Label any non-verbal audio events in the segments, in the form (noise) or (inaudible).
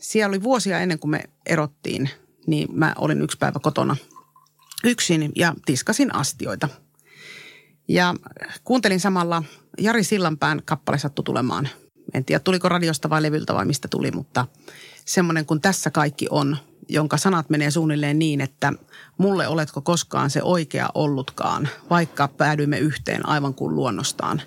Siellä oli vuosia ennen kuin me erottiin, niin mä olin yksi päivä kotona yksin ja tiskasin astioita. Ja kuuntelin samalla Jari Sillanpään kappale sattu tulemaan. En tiedä, tuliko radiosta vai levyltä vai mistä tuli, mutta semmoinen kuin tässä kaikki on, jonka sanat menee suunnilleen niin, että mulle oletko koskaan se oikea ollutkaan, vaikka päädyimme yhteen aivan kuin luonnostaan.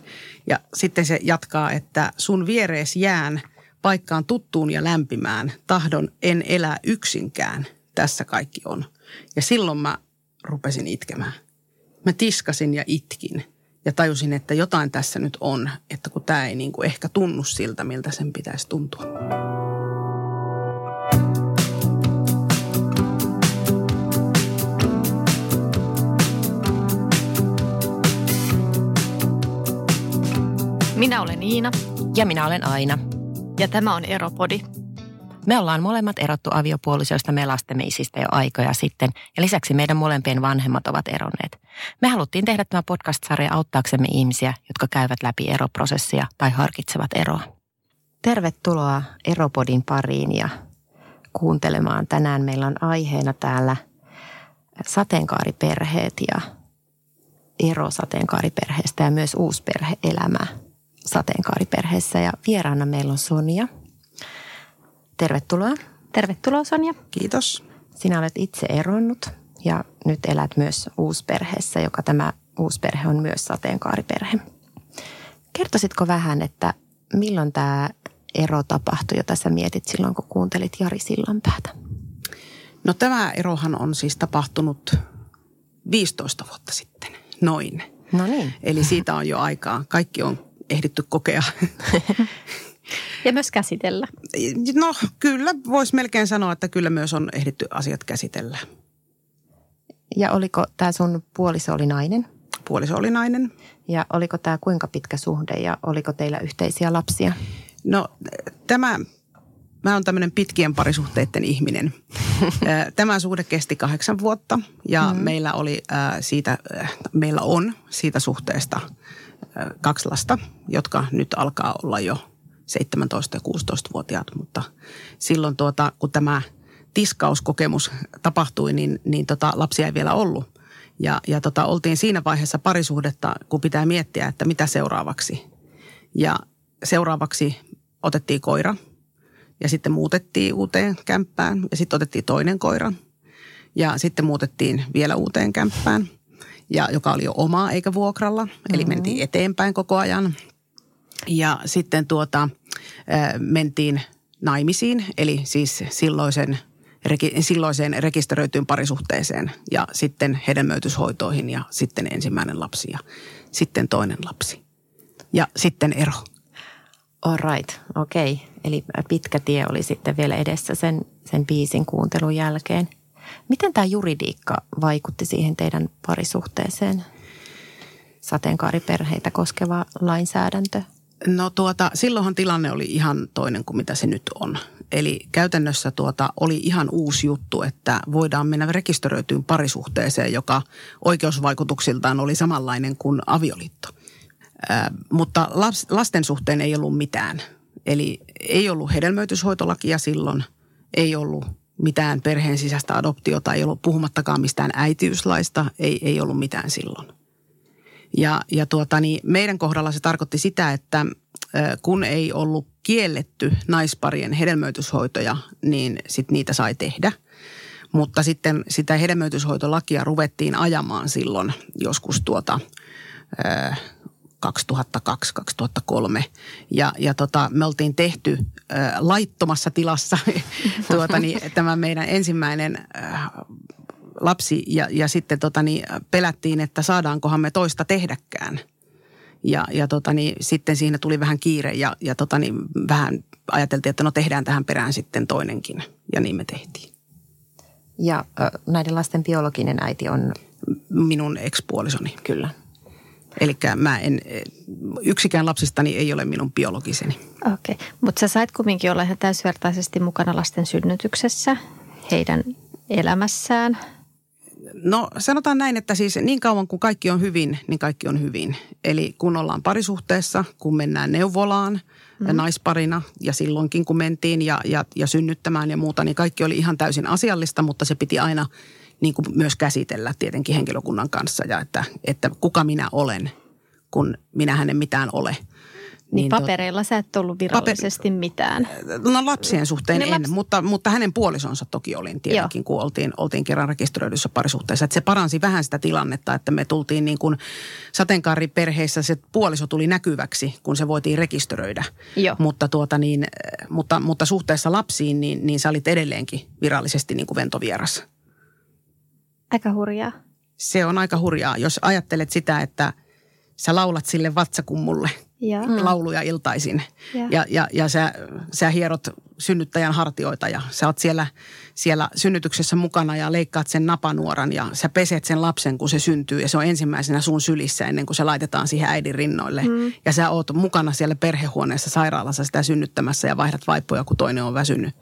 Ja sitten se jatkaa, että sun vierees jään paikkaan tuttuun ja lämpimään, tahdon en elää yksinkään, tässä kaikki on. Ja silloin mä rupesin itkemään. Mä tiskasin ja itkin ja tajusin, että jotain tässä nyt on, että kun tämä ei niin kuin ehkä tunnu siltä, miltä sen pitäisi tuntua. Minä olen Iina Ja minä olen Aina. Ja tämä on Eropodi. Me ollaan molemmat erottu aviopuolisoista me lastemme isistä jo aikoja sitten, ja lisäksi meidän molempien vanhemmat ovat eronneet. Me haluttiin tehdä tämä podcast-sarja auttaaksemme ihmisiä, jotka käyvät läpi eroprosessia tai harkitsevat eroa. Tervetuloa Eropodin pariin ja kuuntelemaan. Tänään meillä on aiheena täällä sateenkaariperheet ja ero sateenkaariperheestä ja myös uusperheelämä sateenkaariperheessä. Ja vieraana meillä on Sonja. Tervetuloa. Tervetuloa Sonja. Kiitos. Sinä olet itse eronnut ja nyt elät myös uusperheessä, joka tämä uusperhe on myös sateenkaariperhe. Kertoisitko vähän, että milloin tämä ero tapahtui, jota sä mietit silloin, kun kuuntelit Jari Sillanpäätä? No tämä erohan on siis tapahtunut 15 vuotta sitten, noin. No niin. Eli siitä on jo aikaa. Kaikki on ehditty kokea. (laughs) Ja myös käsitellä. No kyllä, voisi melkein sanoa, että kyllä myös on ehditty asiat käsitellä. Ja oliko tämä sun puoliso oli nainen? Puoliso oli nainen. Ja oliko tämä kuinka pitkä suhde ja oliko teillä yhteisiä lapsia? No tämä, mä oon tämmöinen pitkien parisuhteiden ihminen. (laughs) Tämä suhde kesti kahdeksan vuotta ja mm. meillä oli äh, siitä, äh, meillä on siitä suhteesta äh, kaksi lasta, jotka nyt alkaa olla jo 17 ja 16-vuotiaat, mutta silloin tuota, kun tämä tiskauskokemus tapahtui, niin, niin tota, lapsia ei vielä ollut. Ja, ja tota, oltiin siinä vaiheessa parisuhdetta, kun pitää miettiä, että mitä seuraavaksi. Ja seuraavaksi otettiin koira ja sitten muutettiin uuteen kämppään ja sitten otettiin toinen koira. Ja sitten muutettiin vielä uuteen kämppään, ja joka oli jo omaa eikä vuokralla. Eli mentiin eteenpäin koko ajan. Ja sitten tuota, mentiin naimisiin, eli siis silloisen, silloiseen rekisteröityyn parisuhteeseen ja sitten hedelmöityshoitoihin ja sitten ensimmäinen lapsi ja sitten toinen lapsi. Ja sitten ero. All right, okei. Okay. Eli pitkä tie oli sitten vielä edessä sen, sen biisin kuuntelun jälkeen. Miten tämä juridiikka vaikutti siihen teidän parisuhteeseen? Sateenkaariperheitä koskeva lainsäädäntö? No tuota, silloinhan tilanne oli ihan toinen kuin mitä se nyt on. Eli käytännössä tuota oli ihan uusi juttu, että voidaan mennä rekisteröityyn parisuhteeseen, joka oikeusvaikutuksiltaan oli samanlainen kuin avioliitto. Ää, mutta las, lasten suhteen ei ollut mitään. Eli ei ollut hedelmöityshoitolakia silloin, ei ollut mitään perheen sisäistä adoptiota, ei ollut puhumattakaan mistään äitiyslaista, ei, ei ollut mitään silloin. Ja, ja tuota, niin meidän kohdalla se tarkoitti sitä, että kun ei ollut kielletty naisparien hedelmöityshoitoja, niin sit niitä sai tehdä. Mutta sitten sitä hedelmöityshoitolakia ruvettiin ajamaan silloin joskus tuota, 2002-2003. Ja, ja tota, me oltiin tehty ö, laittomassa tilassa (laughs) tuota, niin, tämä meidän ensimmäinen ö, lapsi ja, ja sitten tota, niin, pelättiin, että saadaankohan me toista tehdäkään. Ja, ja tota, niin, sitten siinä tuli vähän kiire ja, ja tota, niin, vähän ajateltiin, että no tehdään tähän perään sitten toinenkin. Ja niin me tehtiin. Ja ö, näiden lasten biologinen äiti on... Minun ekspuolisoni. Kyllä. Eli mä en, yksikään lapsistani ei ole minun biologiseni. Okei, okay. mutta sä sait kumminkin olla ihan täysvertaisesti mukana lasten synnytyksessä, heidän elämässään. No sanotaan näin, että siis niin kauan kuin kaikki on hyvin, niin kaikki on hyvin. Eli kun ollaan parisuhteessa, kun mennään neuvolaan mm. naisparina ja silloinkin kun mentiin ja, ja, ja synnyttämään ja muuta, niin kaikki oli ihan täysin asiallista, mutta se piti aina niin kuin myös käsitellä tietenkin henkilökunnan kanssa ja että, että kuka minä olen, kun minä hänen mitään ole – niin, niin papereilla sä et ollut virallisesti paper... mitään. No lapsien suhteen niin en, laps... mutta, mutta hänen puolisonsa toki olin tietenkin, Joo. kun oltiin, oltiin kerran rekisteröidyssä parisuhteessa. Että se paransi vähän sitä tilannetta, että me tultiin niin kuin sateenkaariperheissä se puoliso tuli näkyväksi, kun se voitiin rekisteröidä. Joo. Mutta, tuota niin, mutta, mutta suhteessa lapsiin, niin, niin sä olit edelleenkin virallisesti niin kuin ventovieras. Aika hurjaa. Se on aika hurjaa, jos ajattelet sitä, että sä laulat sille vatsakummulle – ja. lauluja iltaisin. Ja, ja, ja, ja sä, sä hierot synnyttäjän hartioita ja sä oot siellä, siellä synnytyksessä mukana ja leikkaat sen napanuoran ja sä peset sen lapsen, kun se syntyy ja se on ensimmäisenä sun sylissä ennen kuin se laitetaan siihen äidin rinnoille. Mm. Ja sä oot mukana siellä perhehuoneessa sairaalassa sitä synnyttämässä ja vaihdat vaippoja, kun toinen on väsynyt.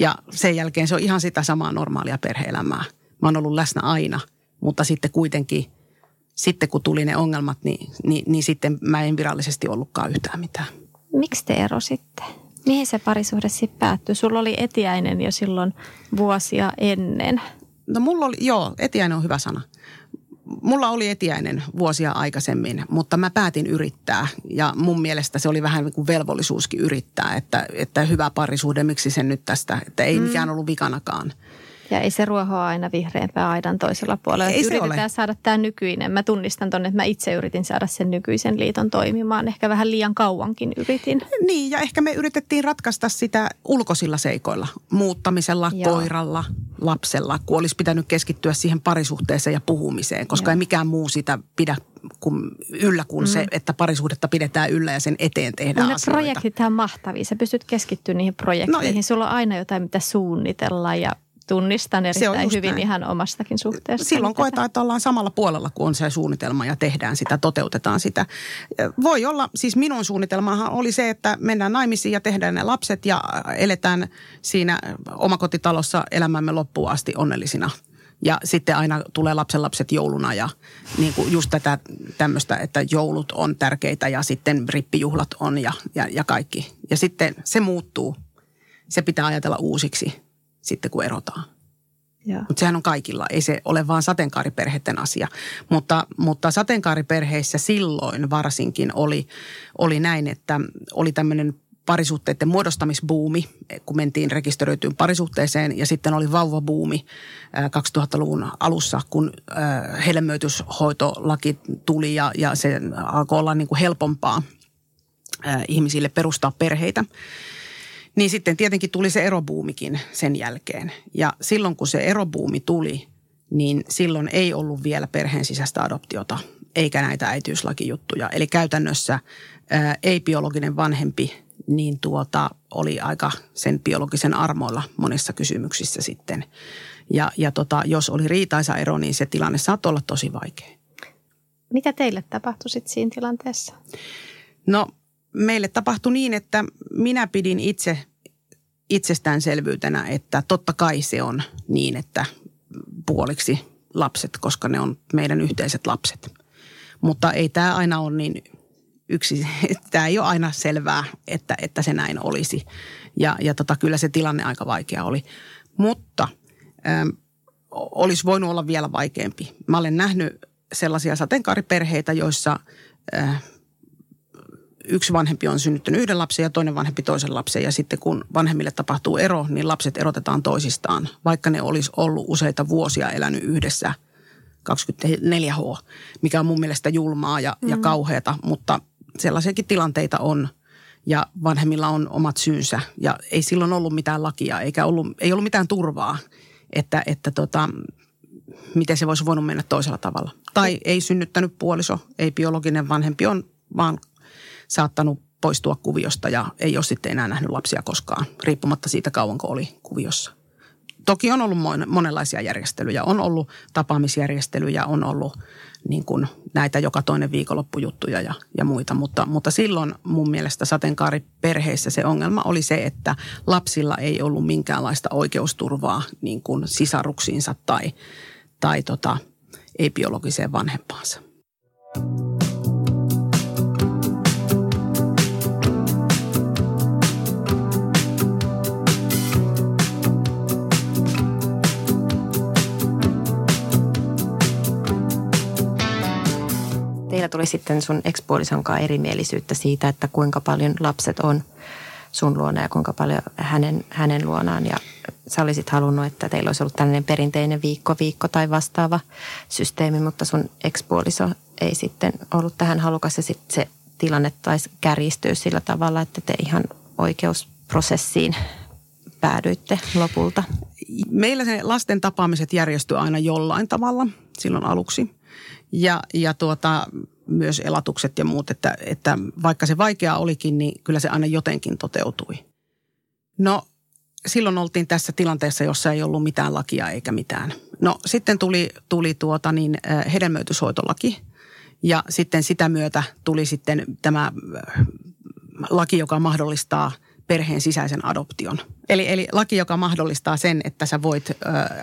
Ja sen jälkeen se on ihan sitä samaa normaalia perheelämää. Mä oon ollut läsnä aina, mutta sitten kuitenkin – sitten kun tuli ne ongelmat, niin, niin, niin sitten mä en virallisesti ollutkaan yhtään mitään. Miksi te erositte? Mihin se parisuhde sitten päättyi? Sulla oli etiäinen jo silloin vuosia ennen. No mulla oli, joo, etiäinen on hyvä sana. Mulla oli etiäinen vuosia aikaisemmin, mutta mä päätin yrittää. Ja mun mielestä se oli vähän niin kuin velvollisuuskin yrittää, että, että hyvä parisuhde, miksi sen nyt tästä, että ei mm. mikään ollut vikanakaan. Ja ei se ruohoa aina vihreämpää aidan toisella puolella. Ei se Yritetään ole. saada tämä nykyinen. Mä tunnistan tuonne, että mä itse yritin saada sen nykyisen liiton toimimaan. Ehkä vähän liian kauankin yritin. Niin, ja ehkä me yritettiin ratkaista sitä ulkoisilla seikoilla. Muuttamisella, Joo. koiralla, lapsella, kun olisi pitänyt keskittyä siihen parisuhteeseen ja puhumiseen. Koska Joo. ei mikään muu sitä pidä kun, yllä kuin mm. se, että parisuhdetta pidetään yllä ja sen eteen tehdään no, asioita. projektit on mahtavia. Sä pystyt keskittymään niihin projekteihin. No, Sulla on aina jotain, mitä suunnitella ja tunnistan erittäin hyvin näin. ihan omastakin suhteesta. Silloin koetaan, että ollaan samalla puolella, kun on se suunnitelma ja tehdään sitä, toteutetaan sitä. Voi olla, siis minun suunnitelmahan oli se, että mennään naimisiin ja tehdään ne lapset ja eletään siinä omakotitalossa elämämme loppuun asti onnellisina ja sitten aina tulee lapsenlapset jouluna ja niin kuin just tätä tämmöistä, että joulut on tärkeitä ja sitten rippijuhlat on ja, ja, ja kaikki. Ja sitten se muuttuu. Se pitää ajatella uusiksi sitten kun erotaan. Mutta sehän on kaikilla, ei se ole vaan sateenkaariperheiden asia. Mutta, mutta sateenkaariperheissä silloin varsinkin oli, oli näin, että oli tämmöinen parisuhteiden muodostamisbuumi, kun mentiin rekisteröityyn parisuhteeseen ja sitten oli vauvabuumi 2000-luvun alussa, kun hedelmöityshoitolaki tuli ja, ja se alkoi olla niin kuin helpompaa ihmisille perustaa perheitä. Niin sitten tietenkin tuli se erobuumikin sen jälkeen. Ja silloin kun se erobuumi tuli, niin silloin ei ollut vielä perheen sisäistä adoptiota eikä näitä äitiyslakijuttuja. Eli käytännössä ei-biologinen vanhempi niin tuota, oli aika sen biologisen armoilla monissa kysymyksissä sitten. Ja, ja tota, jos oli riitaisa ero, niin se tilanne saattoi olla tosi vaikea. Mitä teille tapahtui sitten siinä tilanteessa? No meille tapahtui niin, että minä pidin itse itsestäänselvyytenä, että totta kai se on niin, että puoliksi lapset, koska ne on meidän yhteiset lapset. Mutta ei tämä aina ole niin yksi, (laughs) tämä ei ole aina selvää, että, että se näin olisi. Ja, ja tota, kyllä se tilanne aika vaikea oli. Mutta ähm, olisi voinut olla vielä vaikeampi. Mä olen nähnyt sellaisia sateenkaariperheitä, joissa äh, yksi vanhempi on synnyttänyt yhden lapsen ja toinen vanhempi toisen lapsen. Ja sitten kun vanhemmille tapahtuu ero, niin lapset erotetaan toisistaan, vaikka ne olisi ollut useita vuosia elänyt yhdessä 24H, mikä on mun mielestä julmaa ja, mm. ja kauheata, mutta sellaisiakin tilanteita on ja vanhemmilla on omat syynsä ja ei silloin ollut mitään lakia eikä ollut, ei ollut mitään turvaa, että, että tota, miten se voisi voinut mennä toisella tavalla. Tai ei synnyttänyt puoliso, ei biologinen vanhempi on vaan saattanut poistua kuviosta ja ei ole sitten enää nähnyt lapsia koskaan, riippumatta siitä kauanko oli kuviossa. Toki on ollut monenlaisia järjestelyjä. On ollut tapaamisjärjestelyjä, on ollut niin kuin näitä joka toinen viikonloppujuttuja ja, ja muita. Mutta, mutta silloin mun mielestä sateenkaariperheissä se ongelma oli se, että lapsilla ei ollut minkäänlaista oikeusturvaa niin kuin sisaruksiinsa tai, tai tota, ei-biologiseen vanhempaansa. Tuli sitten sun ekspuolison kanssa erimielisyyttä siitä, että kuinka paljon lapset on sun luona ja kuinka paljon hänen, hänen luonaan. Ja sä olisit halunnut, että teillä olisi ollut tällainen perinteinen viikko, viikko tai vastaava systeemi, mutta sun ekspuoliso ei sitten ollut tähän halukas ja sitten se tilanne taisi kärjistyä sillä tavalla, että te ihan oikeusprosessiin päädyitte lopulta? Meillä se lasten tapaamiset järjestyi aina jollain tavalla silloin aluksi. Ja, ja tuota, myös elatukset ja muut, että, että vaikka se vaikeaa olikin, niin kyllä se aina jotenkin toteutui. No silloin oltiin tässä tilanteessa, jossa ei ollut mitään lakia eikä mitään. No sitten tuli, tuli tuota niin, hedelmöityshoitolaki ja sitten sitä myötä tuli sitten tämä laki, joka mahdollistaa – perheen sisäisen adoption. Eli, eli laki, joka mahdollistaa sen, että sä voit ö,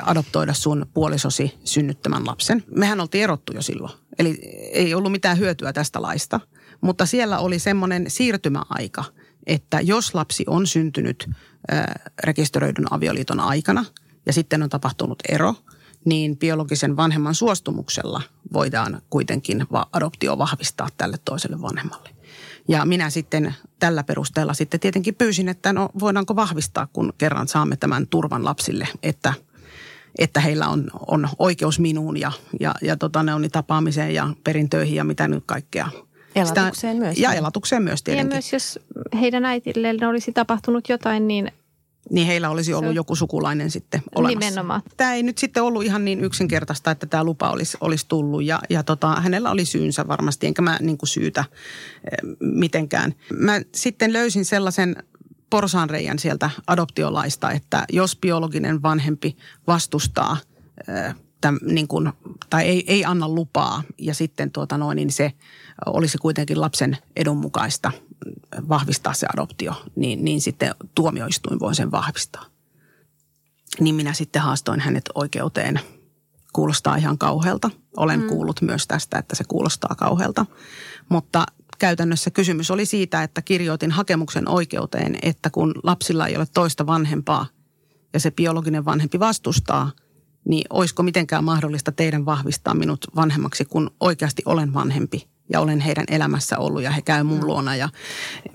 adoptoida sun puolisosi synnyttämän lapsen. Mehän oltiin erottu jo silloin, eli ei ollut mitään hyötyä tästä laista. Mutta siellä oli semmoinen siirtymäaika, että jos lapsi on syntynyt ö, rekisteröidyn avioliiton aikana ja sitten on tapahtunut ero, niin biologisen vanhemman suostumuksella voidaan kuitenkin adoptio vahvistaa tälle toiselle vanhemmalle. Ja minä sitten tällä perusteella sitten tietenkin pyysin, että no voidaanko vahvistaa, kun kerran saamme tämän turvan lapsille, että, että heillä on, on oikeus minuun ja, ja, ja tota, ne on tapaamiseen ja perintöihin ja mitä nyt kaikkea. Elatukseen Sitä, myös. Ja elatukseen myös tietenkin. Ja myös jos heidän äitilleen olisi tapahtunut jotain, niin niin heillä olisi ollut joku sukulainen sitten olemassa. Nimenomaan. Tämä ei nyt sitten ollut ihan niin yksinkertaista, että tämä lupa olisi, olisi tullut ja, ja tota, hänellä oli syynsä varmasti, enkä mä niin kuin syytä eh, mitenkään. Mä sitten löysin sellaisen porsaanreijän sieltä adoptiolaista, että jos biologinen vanhempi vastustaa täm, niin kuin, tai ei, ei anna lupaa ja sitten tuota noin, niin se olisi kuitenkin lapsen edun mukaista vahvistaa se adoptio, niin, niin sitten tuomioistuin voi sen vahvistaa. Niin minä sitten haastoin hänet oikeuteen. Kuulostaa ihan kauhealta. Olen mm. kuullut myös tästä, että se kuulostaa kauhealta. Mutta käytännössä kysymys oli siitä, että kirjoitin hakemuksen oikeuteen, että kun lapsilla ei ole toista vanhempaa ja se biologinen vanhempi vastustaa, niin olisiko mitenkään mahdollista teidän vahvistaa minut vanhemmaksi, kun oikeasti olen vanhempi – ja olen heidän elämässä ollut ja he käy mun luona. Ja...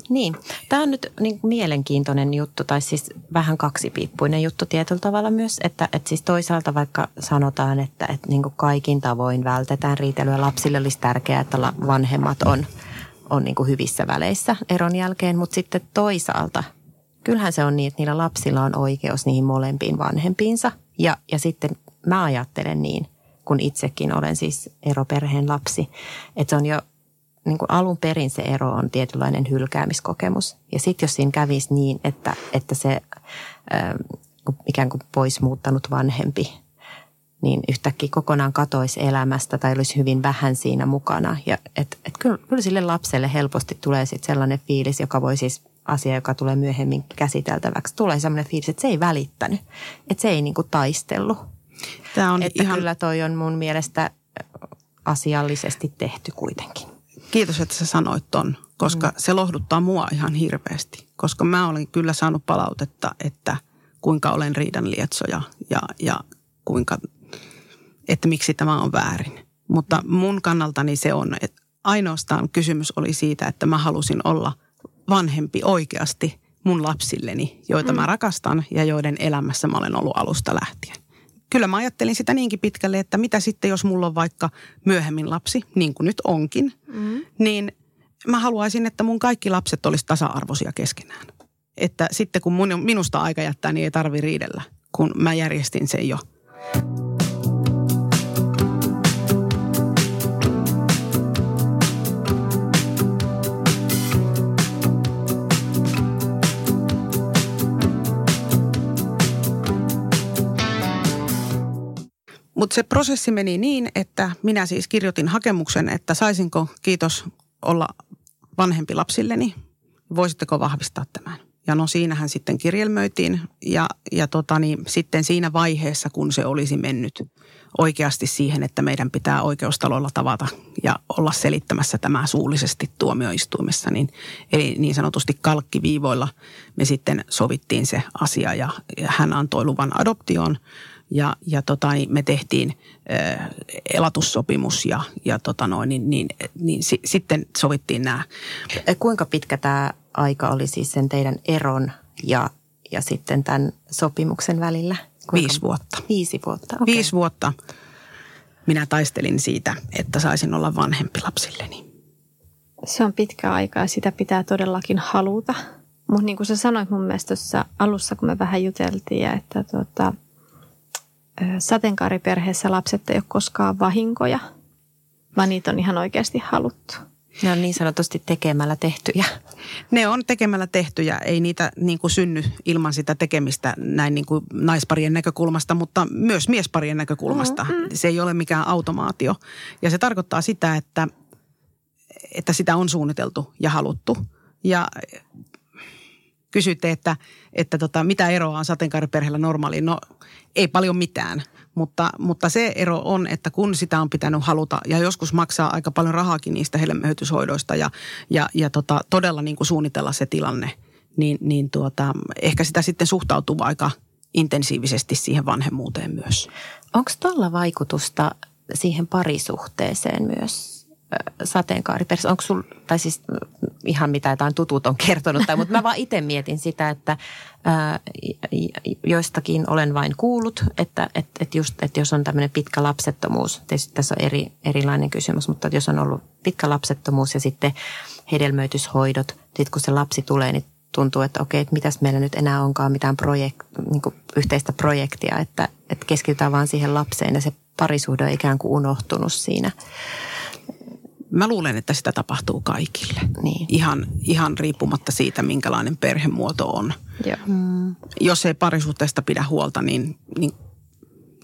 Niin, tämä on nyt niin mielenkiintoinen juttu tai siis vähän kaksipiippuinen juttu tietyllä tavalla myös, että, että siis toisaalta vaikka sanotaan, että, että niin kuin kaikin tavoin vältetään riitelyä. Lapsille olisi tärkeää, että vanhemmat on, on niin kuin hyvissä väleissä eron jälkeen, mutta sitten toisaalta kyllähän se on niin, että niillä lapsilla on oikeus niihin molempiin vanhempiinsa ja, ja sitten mä ajattelen niin – kun itsekin olen siis eroperheen lapsi. Että se on jo niin kuin alun perin se ero on tietynlainen hylkäämiskokemus. Ja sitten jos siinä kävisi niin, että, että se ää, ikään kuin pois muuttanut vanhempi, niin yhtäkkiä kokonaan katoisi elämästä tai olisi hyvin vähän siinä mukana. Ja et, et kyllä, kyllä sille lapselle helposti tulee sitten sellainen fiilis, joka voi siis asia, joka tulee myöhemmin käsiteltäväksi. Tulee sellainen fiilis, että se ei välittänyt, että se ei niin kuin taistellut Tämä on että ihan... kyllä toi on mun mielestä asiallisesti tehty kuitenkin. Kiitos, että sä sanoit ton, koska mm. se lohduttaa mua ihan hirveästi. Koska mä olin kyllä saanut palautetta, että kuinka olen riidan lietsoja ja, ja kuinka, että miksi tämä on väärin. Mutta mun kannaltani se on, että ainoastaan kysymys oli siitä, että mä halusin olla vanhempi oikeasti mun lapsilleni, joita mm. mä rakastan ja joiden elämässä mä olen ollut alusta lähtien kyllä mä ajattelin sitä niinkin pitkälle, että mitä sitten, jos mulla on vaikka myöhemmin lapsi, niin kuin nyt onkin, mm. niin mä haluaisin, että mun kaikki lapset olisi tasa-arvoisia keskenään. Että sitten kun mun, minusta aika jättää, niin ei tarvi riidellä, kun mä järjestin sen jo. Mutta se prosessi meni niin, että minä siis kirjoitin hakemuksen, että saisinko, kiitos, olla vanhempi lapsilleni. Voisitteko vahvistaa tämän? Ja no siinähän sitten kirjelmöitiin ja, ja tota niin, sitten siinä vaiheessa, kun se olisi mennyt oikeasti siihen, että meidän pitää oikeustalolla tavata ja olla selittämässä tämä suullisesti tuomioistuimessa, niin eli niin sanotusti kalkkiviivoilla me sitten sovittiin se asia ja, ja hän antoi luvan adoptioon ja, ja tota, niin me tehtiin äh, elatussopimus ja, ja tota noin, niin, niin, niin si, sitten sovittiin nämä. Kuinka pitkä tämä aika oli siis sen teidän eron ja, ja sitten tämän sopimuksen välillä? Kuinka? Viisi vuotta. Viisi vuotta, okay. Viisi vuotta minä taistelin siitä, että saisin olla vanhempi lapsilleni. Se on pitkä aika ja sitä pitää todellakin haluta. Mutta niin kuin sä sanoit mun mielestä tuossa alussa, kun me vähän juteltiin, että tuota, sateenkaariperheessä lapset ei ole koskaan vahinkoja, vaan niitä on ihan oikeasti haluttu. Ne on niin sanotusti tekemällä tehtyjä. Ne on tekemällä tehtyjä. Ei niitä niin kuin synny ilman sitä tekemistä näin niin kuin naisparien näkökulmasta, mutta myös miesparien näkökulmasta. Mm-hmm. Se ei ole mikään automaatio. Ja se tarkoittaa sitä, että, että sitä on suunniteltu ja haluttu. Ja kysytte, että, että tota, mitä eroa on sateenkaariperheellä normaaliin. No ei paljon mitään, mutta, mutta se ero on, että kun sitä on pitänyt haluta ja joskus maksaa aika paljon rahaakin niistä hedelmöityshoidoista ja, ja, ja tota, todella niin kuin suunnitella se tilanne, niin, niin tuota, ehkä sitä sitten suhtautuu aika intensiivisesti siihen vanhemmuuteen myös. Onko tuolla vaikutusta siihen parisuhteeseen myös? Sateenkaariperse, onko sul, tai siis ihan mitä jotain tutut on (laughs) kertonut, tai, mutta mä vaan itse mietin sitä, että ää, joistakin olen vain kuullut, että et, et just, että jos on tämmöinen pitkä lapsettomuus, tietysti tässä on eri, erilainen kysymys, mutta jos on ollut pitkä lapsettomuus ja sitten hedelmöityshoidot, sitten kun se lapsi tulee, niin tuntuu, että okei, että mitäs meillä nyt enää onkaan mitään projekt, niin yhteistä projektia, että, että keskitytään vaan siihen lapseen ja se parisuhde on ikään kuin unohtunut siinä. Mä luulen, että sitä tapahtuu kaikille. Niin. Ihan, ihan riippumatta siitä, minkälainen perhemuoto on. Joo. Mm. Jos ei parisuhteesta pidä huolta, niin, niin,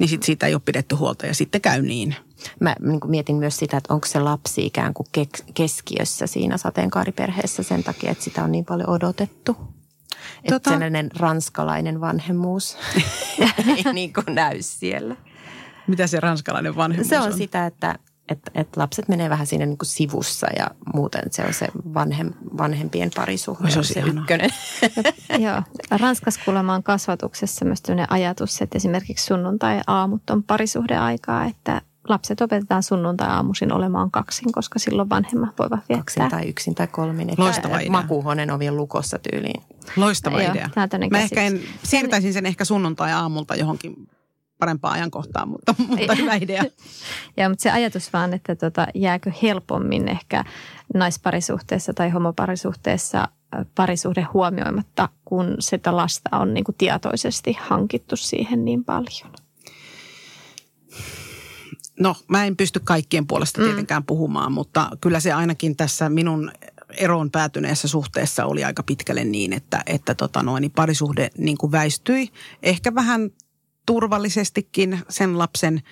niin sit siitä ei ole pidetty huolta ja sitten käy niin. Mä niin mietin myös sitä, että onko se lapsi ikään kuin keskiössä siinä sateenkaariperheessä sen takia, että sitä on niin paljon odotettu. Että tota... sellainen ranskalainen vanhemmuus (laughs) (laughs) ei niin kuin näy siellä. Mitä se ranskalainen vanhemmuus on? Se on sitä, että että et lapset menee vähän siinä niin kuin sivussa ja muuten se on se vanhem, vanhempien parisuhde. Se on se ykkönen. (laughs) Joo. Ranskassa kuulemma on kasvatuksessa myös ajatus, että esimerkiksi sunnuntai-aamut on parisuhdeaikaa, että lapset opetetaan sunnuntai-aamuisin olemaan kaksin, koska silloin vanhemmat voivat viettää. Kaksin tai yksin tai kolmin. Loistava idea. Makuuhuoneen ovien lukossa tyyliin. Loistava Joo, idea. Mä ehkä en, siirtäisin sen ehkä sunnuntai-aamulta johonkin parempaa ajankohtaa, mutta, mutta hyvä idea. (laughs) ja, mutta se ajatus vaan, että tota, jääkö helpommin ehkä naisparisuhteessa tai homoparisuhteessa parisuhde huomioimatta, kun sitä lasta on niin kuin tietoisesti hankittu siihen niin paljon? No, mä en pysty kaikkien puolesta mm. tietenkään mm. puhumaan, mutta kyllä se ainakin tässä minun eroon päätyneessä suhteessa oli aika pitkälle niin, että, että tota noin, niin parisuhde niin kuin väistyi. Ehkä vähän turvallisestikin sen lapsen,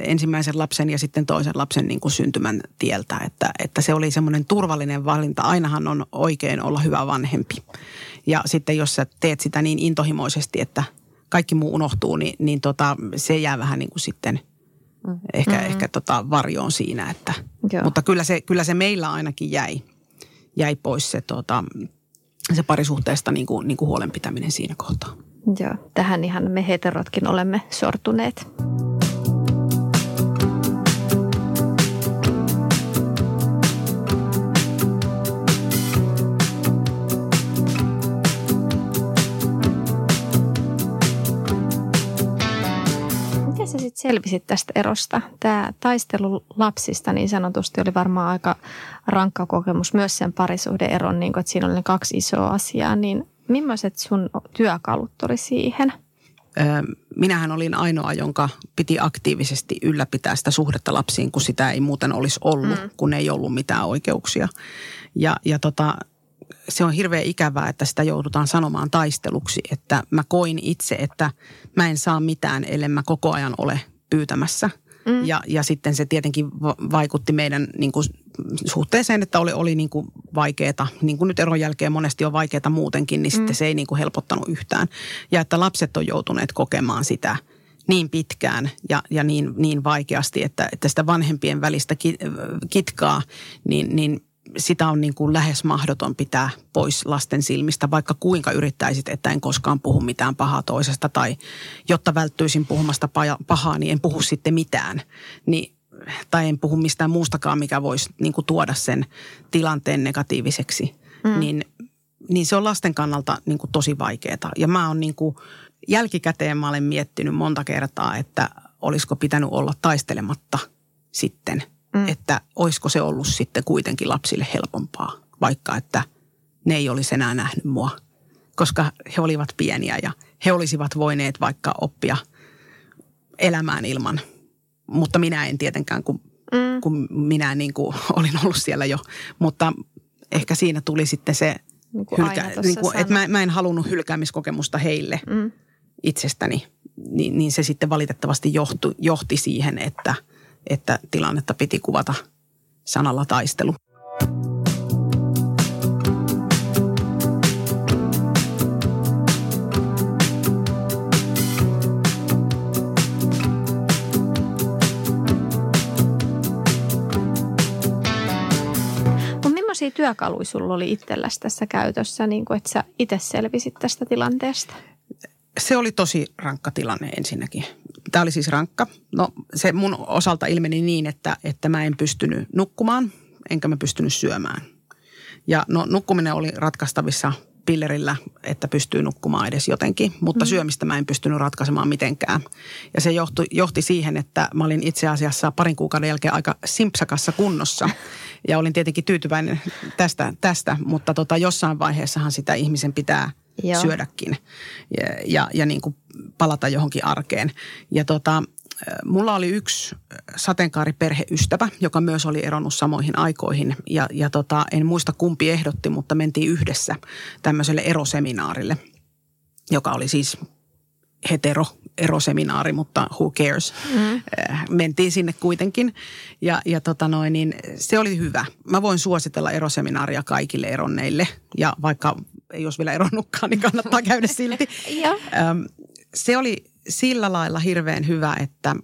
ensimmäisen lapsen ja sitten toisen lapsen niin kuin syntymän tieltä. Että, että se oli semmoinen turvallinen valinta. Ainahan on oikein olla hyvä vanhempi. Ja sitten jos sä teet sitä niin intohimoisesti, että kaikki muu unohtuu, niin, niin tota, se jää vähän niin kuin sitten mm. ehkä, mm-hmm. ehkä tota varjoon siinä. Että, mutta kyllä se, kyllä se meillä ainakin jäi, jäi pois se, tota, se parisuhteesta niin kuin, niin kuin huolenpitäminen siinä kohtaa. Joo, tähän ihan me heterotkin olemme sortuneet. Sä sitten selvisit tästä erosta? Tämä taistelu lapsista niin sanotusti oli varmaan aika rankka kokemus myös sen parisuhdeeron, niin kun, että siinä oli ne kaksi isoa asiaa, niin Millaiset sun työkalut oli siihen? Minähän olin ainoa, jonka piti aktiivisesti ylläpitää sitä suhdetta lapsiin, kun sitä ei muuten olisi ollut, mm. kun ei ollut mitään oikeuksia. Ja, ja tota, se on hirveän ikävää, että sitä joudutaan sanomaan taisteluksi, että mä koin itse, että mä en saa mitään, ellei mä koko ajan ole pyytämässä. Mm. Ja, ja sitten se tietenkin vaikutti meidän niin kuin, suhteeseen, että oli, oli niin kuin vaikeaa, niin kuin nyt eron jälkeen monesti on vaikeaa muutenkin, niin mm. sitten se ei niin kuin helpottanut yhtään. Ja että lapset on joutuneet kokemaan sitä niin pitkään ja, ja niin, niin vaikeasti, että, että sitä vanhempien välistä kitkaa, niin, niin sitä on niin kuin lähes mahdoton pitää pois lasten silmistä, vaikka kuinka yrittäisit, että en koskaan puhu mitään pahaa toisesta tai jotta välttyisin puhumasta pahaa, niin en puhu sitten mitään. Niin, tai en puhu mistään muustakaan, mikä voisi niin kuin tuoda sen tilanteen negatiiviseksi. Mm. Niin, niin se on lasten kannalta niin kuin tosi vaikeaa. Ja mä oon niin kuin, jälkikäteen mä olen miettinyt monta kertaa, että olisiko pitänyt olla taistelematta sitten – Mm. Että olisiko se ollut sitten kuitenkin lapsille helpompaa, vaikka että ne ei olisi enää nähnyt mua. Koska he olivat pieniä ja he olisivat voineet vaikka oppia elämään ilman. Mutta minä en tietenkään, kun, mm. kun minä niin kuin olin ollut siellä jo. Mutta ehkä siinä tuli sitten se, niin kuin hylkä, niin kuin, että mä, mä en halunnut hylkäämiskokemusta heille mm. itsestäni. Niin, niin se sitten valitettavasti johtu, johti siihen, että – että tilannetta piti kuvata sanalla taistelu. millaisia työkaluja sulla oli itselläsi tässä käytössä, niin kuin, että sä itse selvisit tästä tilanteesta? Se oli tosi rankka tilanne ensinnäkin. Tämä oli siis rankka. No se mun osalta ilmeni niin, että, että mä en pystynyt nukkumaan, enkä mä pystynyt syömään. Ja no nukkuminen oli ratkaistavissa pillerillä, että pystyy nukkumaan edes jotenkin, mutta mm. syömistä mä en pystynyt ratkaisemaan mitenkään. Ja se johti, johti siihen, että mä olin itse asiassa parin kuukauden jälkeen aika simpsakassa kunnossa. Ja olin tietenkin tyytyväinen tästä, tästä mutta tota, jossain vaiheessahan sitä ihmisen pitää – Joo. syödäkin ja, ja, ja niin kuin palata johonkin arkeen. Ja tota, mulla oli yksi sateenkaariperheystävä, joka myös oli eronnut samoihin aikoihin. Ja, ja tota, en muista kumpi ehdotti, mutta mentiin yhdessä tämmöiselle eroseminaarille, joka oli siis hetero eroseminaari, mutta who cares. Mm. Mentiin sinne kuitenkin ja, ja tota noin, niin se oli hyvä. Mä voin suositella eroseminaaria kaikille eronneille ja vaikka ei olisi vielä eronnutkaan, niin kannattaa käydä silti. (laughs) se oli sillä lailla hirveän hyvä, että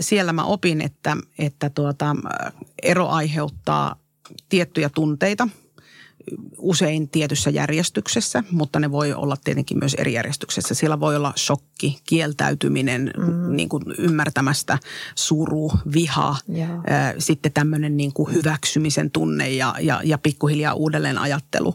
siellä mä opin, että, että tuota, ero aiheuttaa tiettyjä tunteita – usein tietyssä järjestyksessä, mutta ne voi olla tietenkin myös eri järjestyksessä. Siellä voi olla shokki, kieltäytyminen, mm. niin kuin ymmärtämästä, suru, viha, yeah. sitten tämmöinen niin kuin hyväksymisen tunne ja, ja, ja pikkuhiljaa uudelleen ajattelu.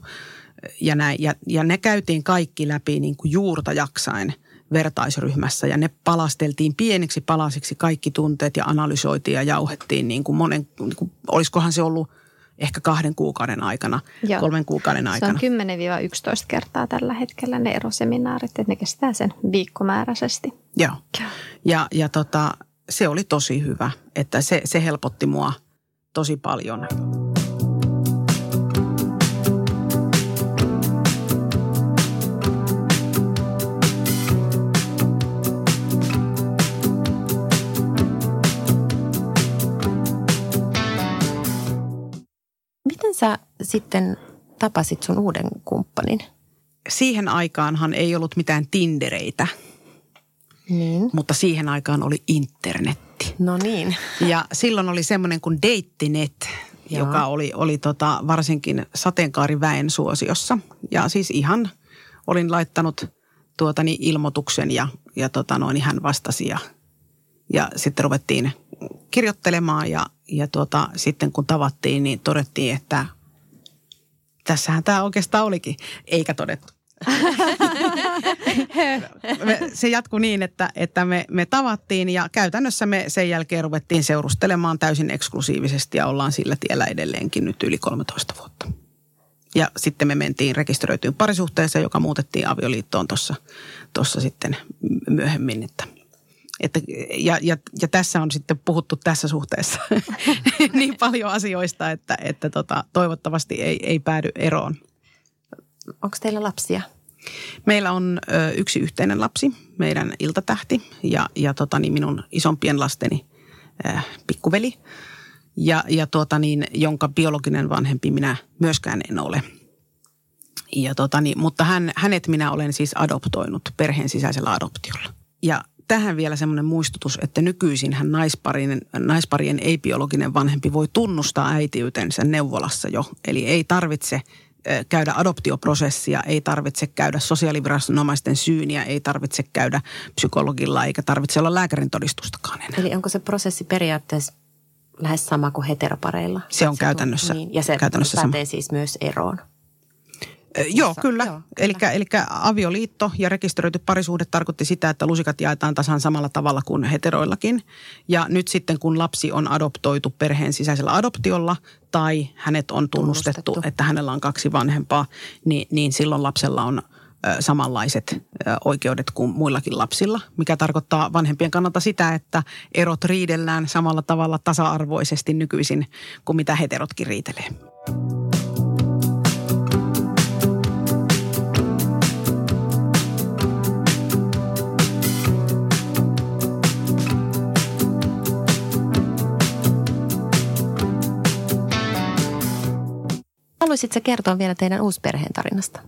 Ja, näin. Ja, ja ne käytiin kaikki läpi niin kuin juurta jaksain vertaisryhmässä ja ne palasteltiin pieniksi palasiksi kaikki tunteet ja analysoitiin ja jauhettiin niin kuin monen, niin kuin, olisikohan se ollut – ehkä kahden kuukauden aikana, Joo. kolmen kuukauden aikana. Se on 10-11 kertaa tällä hetkellä ne eroseminaarit, että ne kestää sen viikkomääräisesti. Joo. Ja, ja tota, se oli tosi hyvä, että se, se helpotti mua tosi paljon. Sä sitten tapasit sun uuden kumppanin? Siihen aikaanhan ei ollut mitään Tindereitä. Niin. Mutta siihen aikaan oli internetti. No niin. Ja silloin oli semmoinen kuin Deittinet, Joo. joka oli, oli tota, varsinkin sateenkaariväen suosiossa. Ja siis ihan olin laittanut tuotani ilmoituksen ja, ja tota noin, hän vastasi ja, ja sitten ruvettiin kirjoittelemaan ja, ja tuota, sitten kun tavattiin, niin todettiin, että tässähän tämä oikeastaan olikin, eikä todettu. (laughs) se jatkui niin, että, että me, me tavattiin ja käytännössä me sen jälkeen ruvettiin seurustelemaan täysin eksklusiivisesti ja ollaan sillä tiellä edelleenkin nyt yli 13 vuotta. Ja sitten me mentiin rekisteröityyn parisuhteeseen, joka muutettiin avioliittoon tuossa sitten myöhemmin, että – että, ja, ja, ja tässä on sitten puhuttu tässä suhteessa (laughs) niin paljon asioista, että, että tota, toivottavasti ei, ei päädy eroon. Onko teillä lapsia? Meillä on ö, yksi yhteinen lapsi, meidän iltatähti ja, ja tota, niin minun isompien lasteni ö, pikkuveli, ja, ja tuota, niin, jonka biologinen vanhempi minä myöskään en ole. Ja tota, niin, mutta hän, hänet minä olen siis adoptoinut perheen sisäisellä adoptiolla. Ja tähän vielä semmoinen muistutus, että nykyisinhän naisparien, naisparien ei-biologinen vanhempi voi tunnustaa äitiytensä neuvolassa jo. Eli ei tarvitse käydä adoptioprosessia, ei tarvitse käydä sosiaaliviranomaisten syyniä, ei tarvitse käydä psykologilla eikä tarvitse olla lääkärin todistustakaan enää. Eli onko se prosessi periaatteessa lähes sama kuin heteropareilla? Se on käytännössä. Niin, ja se käytännössä pätee sama. siis myös eroon. Joo, kyllä. Eli, eli avioliitto ja rekisteröity parisuhde tarkoitti sitä, että lusikat jaetaan tasan samalla tavalla kuin heteroillakin. Ja nyt sitten kun lapsi on adoptoitu perheen sisäisellä adoptiolla tai hänet on tunnustettu, tunnustettu. että hänellä on kaksi vanhempaa, niin, niin silloin lapsella on samanlaiset oikeudet kuin muillakin lapsilla, mikä tarkoittaa vanhempien kannalta sitä, että erot riidellään samalla tavalla tasa-arvoisesti nykyisin kuin mitä heterotkin riitelee. Haluaisitko kertoa vielä teidän uusperheen tarinasta?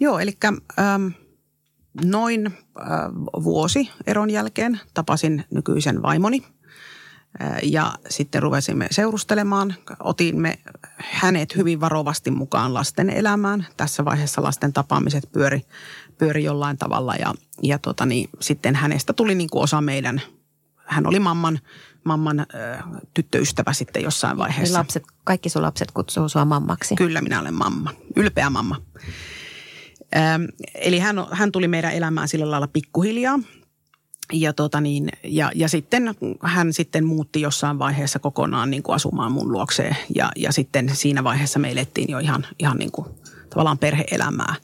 Joo, eli ähm, noin äh, vuosi eron jälkeen tapasin nykyisen vaimoni äh, ja sitten ruvesimme seurustelemaan. Otimme hänet hyvin varovasti mukaan lasten elämään. Tässä vaiheessa lasten tapaamiset pyöri, pyöri jollain tavalla ja, ja tota niin, sitten hänestä tuli niin kuin osa meidän, hän oli mamman mamman ö, tyttöystävä sitten jossain vaiheessa. lapset, kaikki sun lapset kutsuu sua mammaksi. Kyllä minä olen mamma, ylpeä mamma. Ö, eli hän, hän tuli meidän elämään sillä lailla pikkuhiljaa. Ja, tota niin, ja, ja sitten hän sitten muutti jossain vaiheessa kokonaan niin kuin asumaan mun luokseen. Ja, ja sitten siinä vaiheessa me elettiin jo ihan, ihan niin kuin tavallaan perheelämää.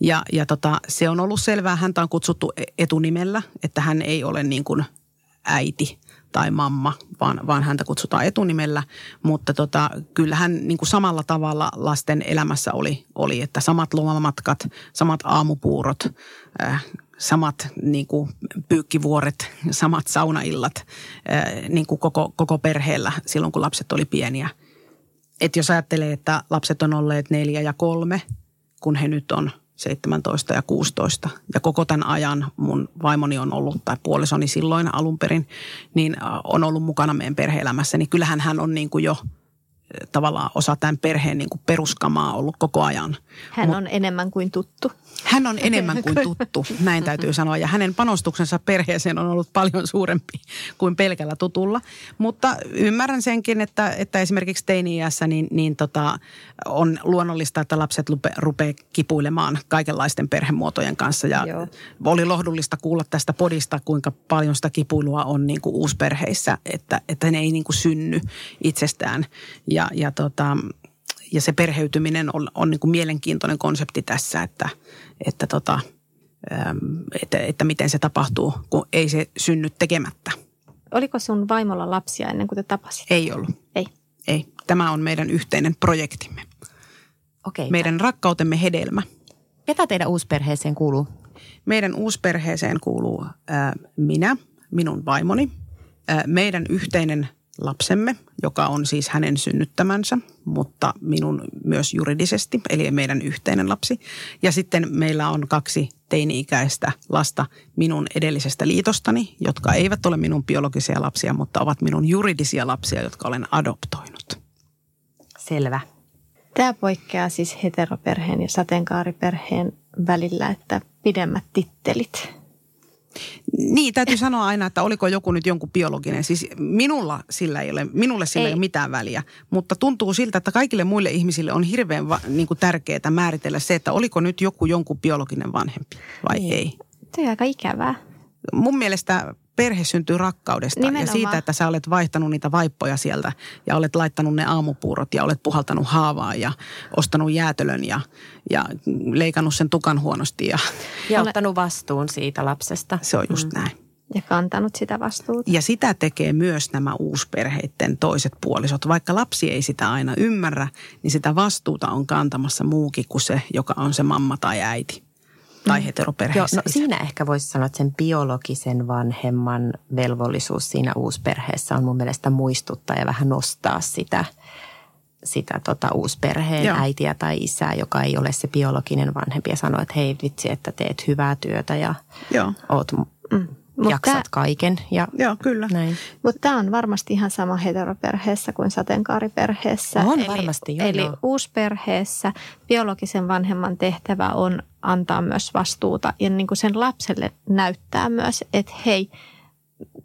Ja, ja tota, se on ollut selvää, häntä on kutsuttu e-, etunimellä, että hän ei ole niin kuin äiti tai mamma, vaan, vaan häntä kutsutaan etunimellä. Mutta tota, kyllähän niin kuin samalla tavalla lasten elämässä oli, oli, että samat lomamatkat, samat aamupuurot, äh, samat niin kuin pyykkivuoret, samat saunaillat äh, niin kuin koko, koko perheellä silloin, kun lapset oli pieniä. Et jos ajattelee, että lapset on olleet neljä ja kolme, kun he nyt on – 17 ja 16. Ja koko tämän ajan mun vaimoni on ollut, tai puolisoni silloin alun perin, niin on ollut mukana meidän perheelämässä. Niin kyllähän hän on niin kuin jo tavallaan osa tämän perheen niin kuin peruskamaa ollut koko ajan. Hän Mut, on enemmän kuin tuttu. Hän on enemmän kuin tuttu, näin täytyy sanoa. Ja hänen panostuksensa perheeseen on ollut paljon suurempi kuin pelkällä tutulla. Mutta ymmärrän senkin, että, että esimerkiksi teini-iässä niin, niin tota, on luonnollista, että lapset lupe, rupeaa kipuilemaan kaikenlaisten perhemuotojen kanssa. Ja Joo. oli lohdullista kuulla tästä podista, kuinka paljon sitä kipuilua on niin kuin uusperheissä, että, että ne ei niin kuin synny itsestään. Ja, ja tota, ja se perheytyminen on, on niin kuin mielenkiintoinen konsepti tässä, että, että, tota, että, että miten se tapahtuu, kun ei se synny tekemättä. Oliko sun vaimolla lapsia ennen kuin te tapasitte? Ei ollut. Ei? Ei. Tämä on meidän yhteinen projektimme. Okei. Meidän rakkautemme hedelmä. Ketä teidän uusperheeseen kuuluu? Meidän uusperheeseen kuuluu äh, minä, minun vaimoni, äh, meidän yhteinen lapsemme, joka on siis hänen synnyttämänsä, mutta minun myös juridisesti, eli meidän yhteinen lapsi. Ja sitten meillä on kaksi teini-ikäistä lasta minun edellisestä liitostani, jotka eivät ole minun biologisia lapsia, mutta ovat minun juridisia lapsia, jotka olen adoptoinut. Selvä. Tämä poikkeaa siis heteroperheen ja sateenkaariperheen välillä, että pidemmät tittelit. Niin, täytyy sanoa aina, että oliko joku nyt jonkun biologinen. Siis minulla sillä ei ole, minulle sillä ei, ei ole mitään väliä. Mutta tuntuu siltä, että kaikille muille ihmisille on hirveän va, niin kuin tärkeää määritellä se, että oliko nyt joku jonkun biologinen vanhempi vai niin. ei. Se on aika ikävää. Mun mielestä perhe syntyy rakkaudesta Nimenomaan. ja siitä, että sä olet vaihtanut niitä vaippoja sieltä ja olet laittanut ne aamupuurot ja olet puhaltanut haavaa ja ostanut jäätölön ja, ja leikannut sen tukan huonosti. Ja, ja ottanut vastuun siitä lapsesta. Se on just mm. näin. Ja kantanut sitä vastuuta. Ja sitä tekee myös nämä uusperheiden toiset puolisot. Vaikka lapsi ei sitä aina ymmärrä, niin sitä vastuuta on kantamassa muukin kuin se, joka on se mamma tai äiti. Tai heteroperheessä. Joo, no, siinä ehkä voisi sanoa, että sen biologisen vanhemman velvollisuus siinä uusperheessä on mun mielestä muistuttaa ja vähän nostaa sitä, sitä tota uusperheen Joo. äitiä tai isää, joka ei ole se biologinen vanhempi ja sanoa, että hei vitsi, että teet hyvää työtä ja Joo. oot, mm, Mut jaksat tää- kaiken. Ja Joo, kyllä. Mutta tämä on varmasti ihan sama heteroperheessä kuin sateenkaariperheessä. On eli, varmasti, joo, Eli joo. uusperheessä biologisen vanhemman tehtävä on antaa myös vastuuta ja niin kuin sen lapselle näyttää myös, että hei,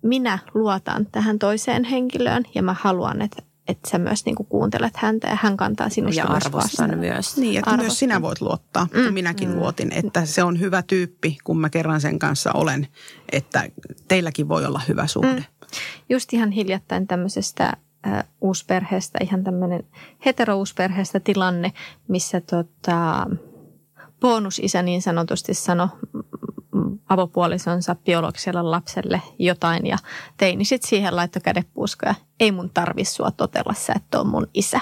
minä luotan tähän toiseen henkilöön ja mä haluan, että, että sä myös niin kuin kuuntelet häntä ja hän kantaa sinusta Ja myös arvostan vastuuta. myös. Niin, että Arvostan. myös sinä voit luottaa, kun Mm, minäkin mm. luotin, että se on hyvä tyyppi, kun mä kerran sen kanssa olen, että teilläkin voi olla hyvä suhde. Mm. Just ihan hiljattain tämmöisestä äh, uusperheestä, ihan tämmöinen hetero-uusperheestä tilanne, missä tota, bonusisä niin sanotusti sanoi avopuolisonsa biologiselle lapselle jotain ja teini sitten siihen laittoi kädepuuskoja. Ei mun tarvi sua totella, sä et ole mun isä.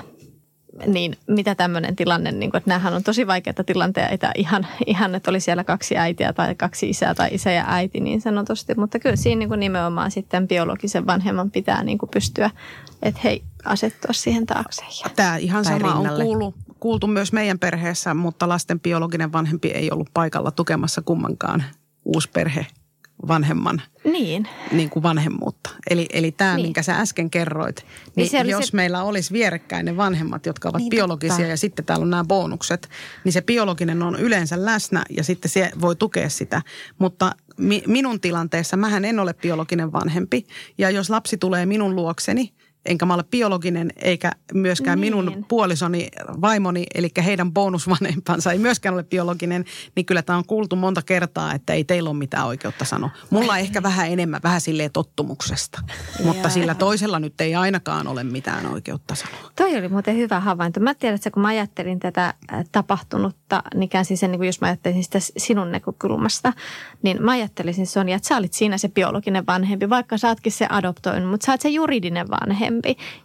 Niin mitä tämmöinen tilanne, niin kun, että näähän on tosi vaikeita tilanteita, ihan, ihan että oli siellä kaksi äitiä tai kaksi isää tai isä ja äiti niin sanotusti. Mutta kyllä siinä niin nimenomaan sitten biologisen vanhemman pitää niin pystyä, että hei, asettua siihen taakse. Tämä ihan Tai sama on rinnalle. Kuultu myös meidän perheessä, mutta lasten biologinen vanhempi ei ollut paikalla tukemassa kummankaan uusperhe vanhemman Niin, niin kuin vanhemmuutta. Eli, eli tämä, Niin. minkä sä äsken kerroit, niin, Niin jos se- meillä olisi vierekkäin ne vanhemmat, jotka ovat niin, biologisia totta. ja sitten täällä on nämä bonukset, niin se biologinen on yleensä läsnä ja sitten se voi tukea sitä. Mutta mi, minun tilanteessa, mähän en ole biologinen vanhempi ja jos lapsi tulee minun luokseni, enkä mä ole biologinen, eikä myöskään Niin. minun puolisoni, vaimoni, eli heidän bonusvanhempansa ei myöskään ole biologinen, niin kyllä tämä on kuultu monta kertaa, että ei teillä ole mitään oikeutta sanoa. Mulla ehkä vähän enemmän, vähän silleen tottumuksesta, mutta sillä toisella nyt ei ainakaan ole mitään oikeutta sanoa. toi oli muuten hyvä havainto. Mä tiedän, että kun mä ajattelin tätä tapahtunutta, niin käänsin sen, niin jos mä ajattelin sitä sinun näkökulmasta, niin mä ajattelisin Sonja, että sä olit siinä se biologinen vanhempi, vaikka sä ootkin se adoptoinut, mutta sä oot se juridinen vanhempi.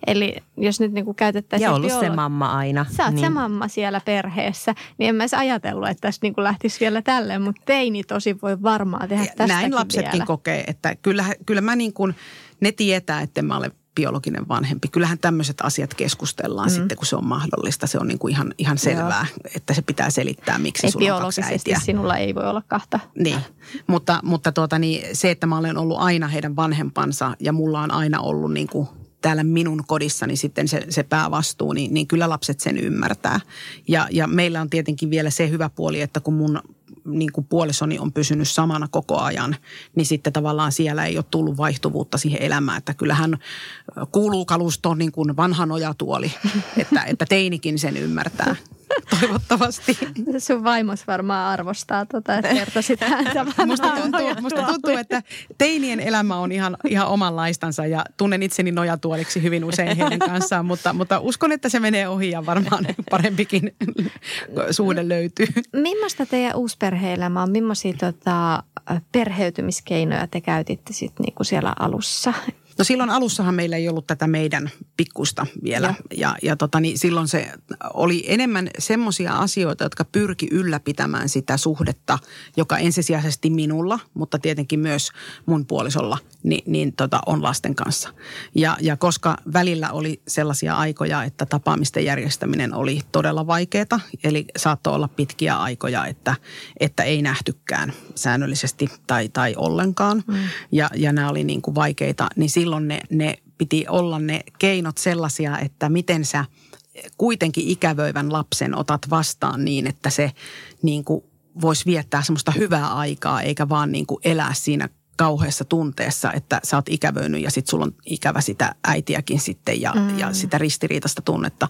Eli jos nyt niin kuin käytettäisiin Ja ollut se biolo- mamma aina. Sä oot niin. se mamma siellä perheessä, niin en mä edes ajatellut, että tässä niin kuin lähtisi vielä tälleen, mutta teini tosi voi varmaan tehdä tästäkin Näin lapsetkin vielä. kokee, että kyllä, kyllä mä niin kuin, ne tietää, että mä olen biologinen vanhempi. Kyllähän tämmöiset asiat keskustellaan mm. sitten, kun se on mahdollista. Se on niin kuin ihan, ihan selvää, Joo. että se pitää selittää, miksi Ei sulla on kaksi äitiä. sinulla ei voi olla kahta. Niin, mutta, mutta tuota, niin, se, että mä olen ollut aina heidän vanhempansa ja mulla on aina ollut niin kuin täällä minun kodissani sitten se, se päävastuu, niin, niin kyllä lapset sen ymmärtää. Ja, ja meillä on tietenkin vielä se hyvä puoli, että kun mun niin kuin puolisoni on pysynyt samana koko ajan, niin sitten tavallaan siellä ei ole tullut vaihtuvuutta siihen elämään. Että kyllähän kuuluu kalustoon niin kuin vanha nojatuoli, että, että teinikin sen ymmärtää toivottavasti. Sun vaimos varmaan arvostaa tota, että kertoisit häntä (laughs) Musta tuntuu, musta tuntuu, että teinien elämä on ihan, ihan omanlaistansa ja tunnen itseni nojatuoliksi hyvin usein heidän kanssaan, mutta, mutta uskon, että se menee ohi ja varmaan (laughs) parempikin suhde löytyy. Millaista teidän uusperhe-elämä on? Millaisia tota, perheytymiskeinoja te käytitte sit niinku siellä alussa? No silloin alussahan meillä ei ollut tätä meidän pikkusta vielä. Ja, ja, ja tota, niin silloin se oli enemmän semmoisia asioita, jotka pyrki ylläpitämään sitä suhdetta, joka ensisijaisesti minulla, mutta tietenkin myös mun puolisolla, niin, niin tota, on lasten kanssa. Ja, ja koska välillä oli sellaisia aikoja, että tapaamisten järjestäminen oli todella vaikeaa, eli saattoi olla pitkiä aikoja, että, että ei nähtykään säännöllisesti tai, tai ollenkaan. Mm. Ja, ja nämä oli niin kuin vaikeita, niin silloin ne, ne piti olla ne keinot sellaisia, että miten sä kuitenkin ikävöivän lapsen otat vastaan niin, että se niin kuin voisi viettää semmoista hyvää aikaa, eikä vaan niin kuin elää siinä kauheassa tunteessa, että sä oot ikävöinyt ja sitten sulla on ikävä sitä äitiäkin sitten ja, mm. ja sitä ristiriitasta tunnetta.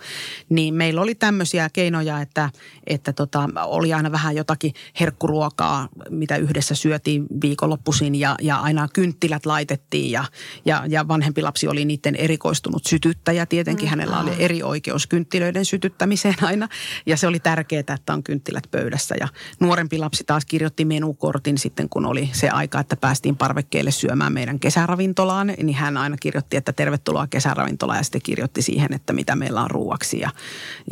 Niin meillä oli tämmöisiä keinoja, että, että tota, oli aina vähän jotakin herkkuruokaa, mitä yhdessä syötiin viikonloppuisin ja, ja aina kynttilät laitettiin ja, ja, ja vanhempi lapsi oli niiden erikoistunut sytyttäjä. Tietenkin mm. hänellä oli eri oikeus kynttilöiden sytyttämiseen aina ja se oli tärkeää, että on kynttilät pöydässä ja nuorempi lapsi taas kirjoitti menukortin sitten, kun oli se aika, että päästiin kotiin parvekkeelle syömään meidän kesäravintolaan, niin hän aina kirjoitti, että tervetuloa kesäravintolaan ja sitten kirjoitti siihen, että mitä meillä on ruuaksi ja,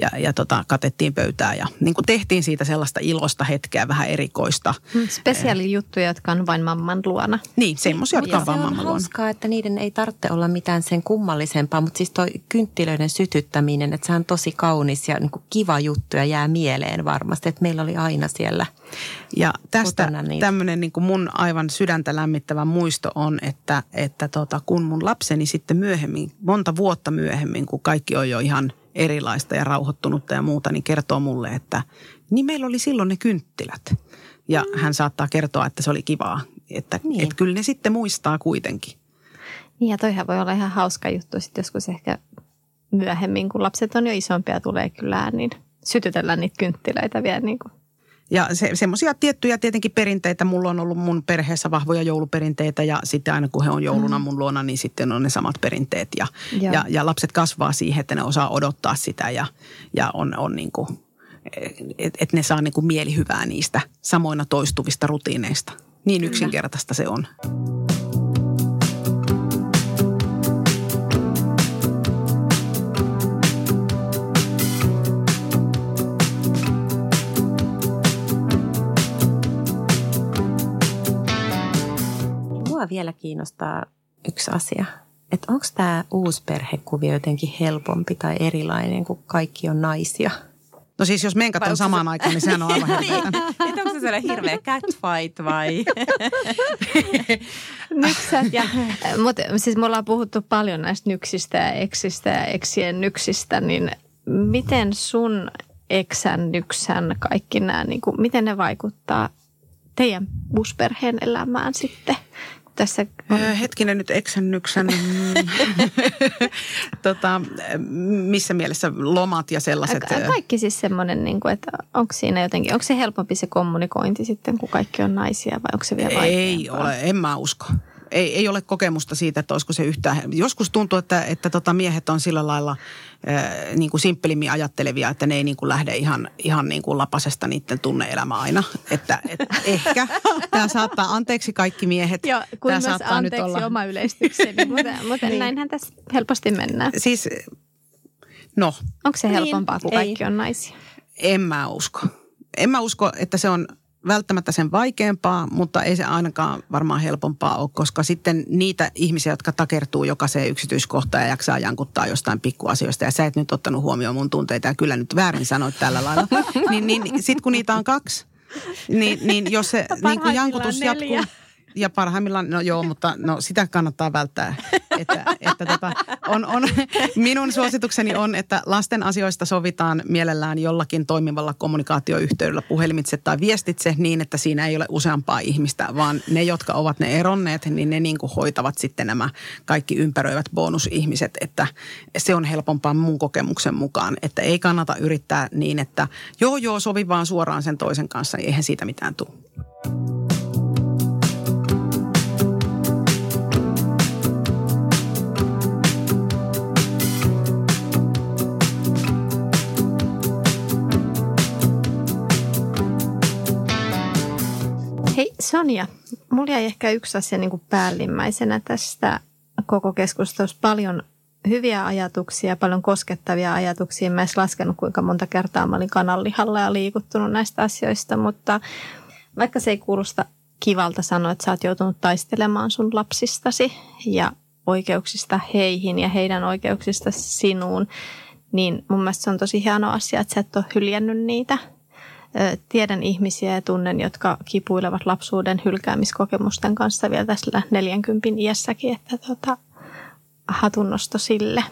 ja, ja tota, katettiin pöytää ja niin kuin tehtiin siitä sellaista ilosta hetkeä, vähän erikoista. Mm, spesiaalijuttuja, jotka on vain mamman luona. Niin, semmoisia, jotka on vain mamman luona. hauskaa, että niiden ei tarvitse olla mitään sen kummallisempaa, mutta siis toi kynttilöiden sytyttäminen, että se on tosi kaunis ja niin kuin kiva juttu ja jää mieleen varmasti, että meillä oli aina siellä Ja tästä tämmöinen niin kuin mun aivan sydäntä lämmittävä muisto on, että, että tota, kun mun lapseni sitten myöhemmin, monta vuotta myöhemmin, kun kaikki on jo ihan erilaista ja rauhoittunutta ja muuta, niin kertoo mulle, että niin meillä oli silloin ne kynttilät. Ja mm. hän saattaa kertoa, että se oli kivaa. Että, niin. että kyllä ne sitten muistaa kuitenkin. Niin ja toihan voi olla ihan hauska juttu sitten joskus ehkä myöhemmin, kun lapset on jo isompia tulee kylään, niin sytytellään niitä kynttilöitä vielä niin kuin ja se, semmoisia tiettyjä tietenkin perinteitä. Mulla on ollut mun perheessä vahvoja jouluperinteitä ja sitten aina kun he on jouluna mm. mun luona, niin sitten on ne samat perinteet. Ja, ja, ja lapset kasvaa siihen, että ne osaa odottaa sitä ja, ja on, on niin kuin, että et ne saa niin kuin mielihyvää niistä samoina toistuvista rutiineista. Niin yksinkertaista se on. Mua vielä kiinnostaa yksi asia. Että onko tämä uusperhekuvio jotenkin helpompi tai erilainen, kun kaikki on naisia? No siis jos menkat on samaan se... aikaan, niin sehän on aivan (laughs) niin, onko se sellainen hirveä catfight vai? (laughs) Nyksät ja, mutta siis me ollaan puhuttu paljon näistä nyksistä ja eksistä ja eksien nyksistä, niin miten sun eksän, nyksän, kaikki nämä, niin kuin, miten ne vaikuttaa teidän uusperheen elämään sitten? Tässä on? Hetkinen nyt eksennyksen. (laughs) tota, missä mielessä lomat ja sellaiset? Kaikki siis semmoinen, niin kuin, että onko siinä jotenkin, onko se helpompi se kommunikointi sitten, kun kaikki on naisia vai onko se vielä vaikeampaa? Ei ole, en mä usko ei, ei ole kokemusta siitä, että olisiko se yhtään. Joskus tuntuu, että, että tota miehet on sillä lailla äh, niin kuin simppelimmin ajattelevia, että ne ei niin kuin lähde ihan, ihan niin kuin lapasesta niiden tunneelämä aina. Että et (laughs) ehkä tämä saattaa, anteeksi kaikki miehet. Joo, kuin tämä saattaa anteeksi nyt olla. oma yleistykseni, (laughs) mutta, mutta niin. näinhän tässä helposti mennään. Siis, no. Onko se helpompaa, niin, kun kaikki ei. on naisia? En mä usko. En mä usko, että se on välttämättä sen vaikeampaa, mutta ei se ainakaan varmaan helpompaa ole, koska sitten niitä ihmisiä, jotka takertuu jokaiseen yksityiskohtaan ja jaksaa jankuttaa jostain pikkuasioista, ja sä et nyt ottanut huomioon mun tunteita ja kyllä nyt väärin sanoit tällä lailla, (laughs) niin, niin sitten kun niitä on kaksi, niin, niin jos se niin kuin jankutus jatkuu, ja parhaimmillaan, no joo, mutta no sitä kannattaa välttää. Että, että tota, on, on, minun suositukseni on, että lasten asioista sovitaan mielellään jollakin toimivalla kommunikaatioyhteydellä puhelimitse tai viestitse niin, että siinä ei ole useampaa ihmistä, vaan ne, jotka ovat ne eronneet, niin ne niin kuin hoitavat sitten nämä kaikki ympäröivät bonusihmiset, että se on helpompaa mun kokemuksen mukaan, että ei kannata yrittää niin, että joo joo, sovi vaan suoraan sen toisen kanssa, niin eihän siitä mitään tule. Sonja, mulla jäi ehkä yksi asia niin kuin päällimmäisenä tästä koko keskustelusta. Paljon hyviä ajatuksia, paljon koskettavia ajatuksia. Mä en laskenut, kuinka monta kertaa mä olin kanallihalla ja liikuttunut näistä asioista, mutta vaikka se ei kuulosta kivalta sanoa, että sä oot joutunut taistelemaan sun lapsistasi ja oikeuksista heihin ja heidän oikeuksista sinuun, niin mun mielestä se on tosi hieno asia, että sä et ole hyljännyt niitä – tiedän ihmisiä ja tunnen, jotka kipuilevat lapsuuden hylkäämiskokemusten kanssa vielä tässä 40 iässäkin, että tota, hatunnosto sille.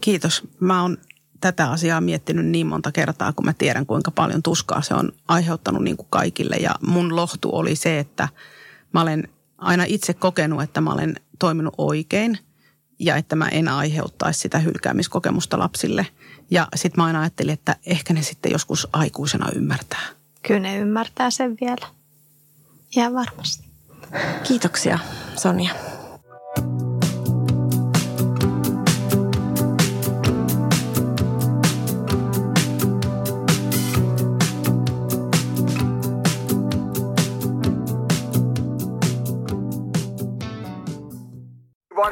Kiitos. Mä oon tätä asiaa miettinyt niin monta kertaa, kun mä tiedän kuinka paljon tuskaa se on aiheuttanut niin kuin kaikille. Ja mun lohtu oli se, että mä olen aina itse kokenut, että mä olen toiminut oikein ja että mä en aiheuttaisi sitä hylkäämiskokemusta lapsille – ja sitten mä aina ajattelin, että ehkä ne sitten joskus aikuisena ymmärtää. Kyllä ne ymmärtää sen vielä. Ja varmasti. Kiitoksia Sonja.